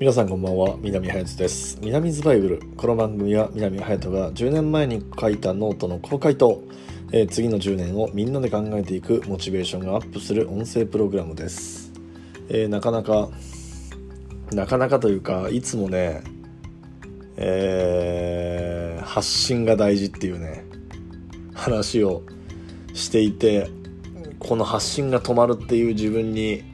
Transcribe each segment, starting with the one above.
皆さんこんばんは南隼人です。南's バイブルこの番組は南隼人が10年前に書いたノートの公開と、えー、次の10年をみんなで考えていくモチベーションがアップする音声プログラムです、えー、なかなかなかなかというかいつもねえー、発信が大事っていうね話をしていてこの発信が止まるっていう自分に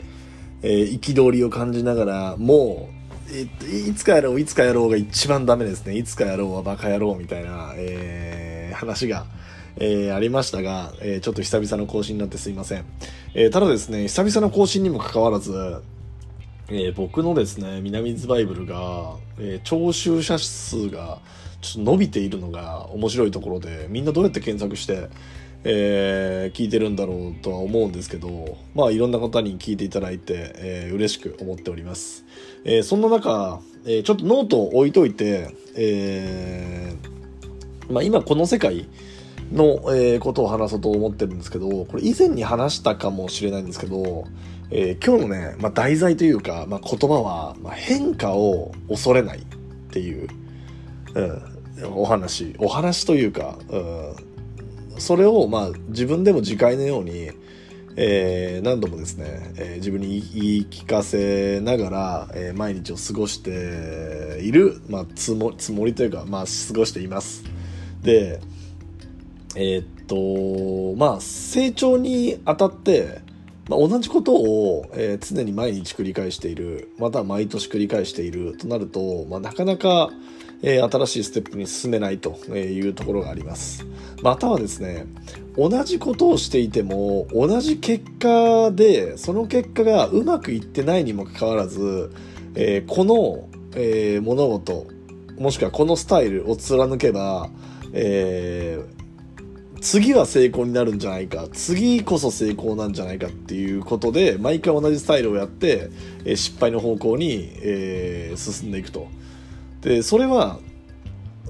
憤、えりを感じながらもういつかやろう、いつかやろうが一番ダメですね。いつかやろうはバカ野郎みたいな、えー、話が、えー、ありましたが、えー、ちょっと久々の更新になってすいません。えー、ただですね、久々の更新にもかかわらず、え、僕のですね、南ズバイブルが、え、聴衆者数がちょっと伸びているのが面白いところで、みんなどうやって検索して、えー、聞いてるんだろうとは思うんですけど、まあいろんな方に聞いていただいて、えー、嬉しく思っております。えー、そんな中、え、ちょっとノートを置いといて、え、まあ今この世界の、え、ことを話そうと思ってるんですけど、これ以前に話したかもしれないんですけど、え、今日のね、まあ題材というか、まあ言葉は、まあ、変化を恐れないっていう、うん、お話、お話というか、うんそれをまあ自分でも自戒のように、えー、何度もですね、えー、自分に言い聞かせながら、えー、毎日を過ごしている、まあ、つもつもりというか、まあ、過ごしています。で、えっと、まあ、成長にあたって、まあ、同じことを、えー、常に毎日繰り返している、または毎年繰り返しているとなると、まあ、なかなか、えー、新しいステップに進めないというところがあります。またはですね、同じことをしていても、同じ結果で、その結果がうまくいってないにもかかわらず、えー、この、えー、物事、もしくはこのスタイルを貫けば、えー、次は成功になるんじゃないか、次こそ成功なんじゃないかっていうことで、毎回同じスタイルをやって、え失敗の方向に、え進んでいくと。で、それは、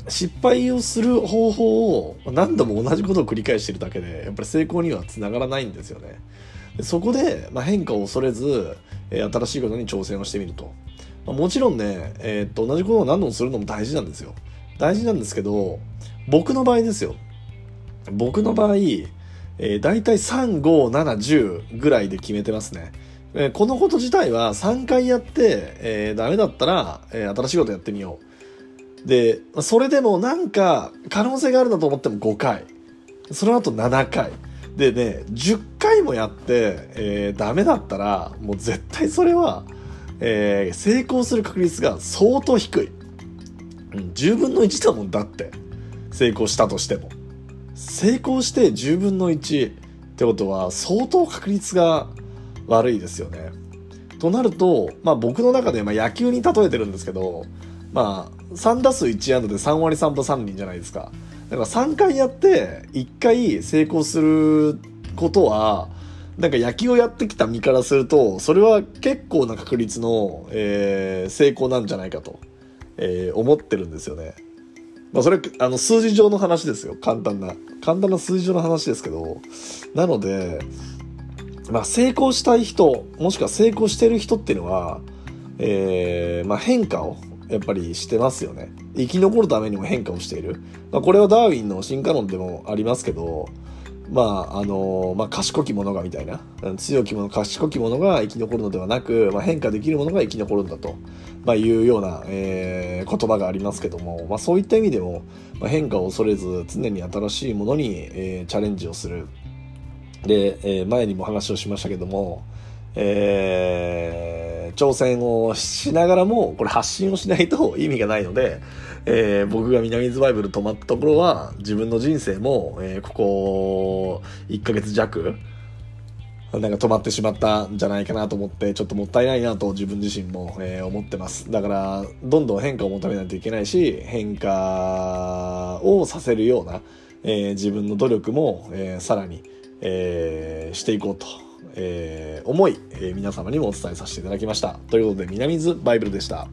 失敗をする方法を何度も同じことを繰り返してるだけで、やっぱり成功にはつながらないんですよね。そこで、まあ、変化を恐れず、え、新しいことに挑戦をしてみると。まあ、もちろんね、えー、っと、同じことを何度もするのも大事なんですよ。大事なんですけど、僕の場合ですよ。僕の場合、えー、大体3、5、7、10ぐらいで決めてますね。えー、このこと自体は3回やって、えー、ダメだったら、えー、新しいことやってみよう。で、それでもなんか可能性があるなと思っても5回。その後7回。でね、10回もやって、えー、ダメだったら、もう絶対それは、えー、成功する確率が相当低い。うん、10分の1だもんだって。成功したとしても。成功して10分の1ってことは相当確率が悪いですよね。となると、まあ僕の中でま野球に例えてるんですけど、まあ3打数1安打で3割3分3厘じゃないですか。だから3回やって1回成功することは、なんか野球をやってきた身からすると、それは結構な確率の、えー、成功なんじゃないかと、えー、思ってるんですよね。まあそれ、あの数字上の話ですよ。簡単な。簡単な数字上の話ですけど。なので、まあ、成功したい人、もしくは成功してる人っていうのは、えー、まあ、変化をやっぱりしてますよね。生き残るためにも変化をしている。まあ、これはダーウィンの進化論でもありますけど、まあ、あの、まあ、賢き者がみたいな、強き者、賢き者が生き残るのではなく、まあ、変化できる者が生き残るんだと、まあ、いうような、えー、言葉がありますけども、まあ、そういった意味でも、まあ、変化を恐れず、常に新しいものに、えー、チャレンジをする。で、えー、前にも話をしましたけども、えー、挑戦をしながらも、これ発信をしないと意味がないので、えー、僕が南ズバイブル止まったところは、自分の人生も、えー、ここ1ヶ月弱、なんか止まってしまったんじゃないかなと思って、ちょっともったいないなと自分自身も、えー、思ってます。だから、どんどん変化を求めないといけないし、変化をさせるような、えー、自分の努力も、えー、さらに、えー、していこうと、えー、思い、えー、皆様にもお伝えさせていただきました。ということで、南津バイブルでした。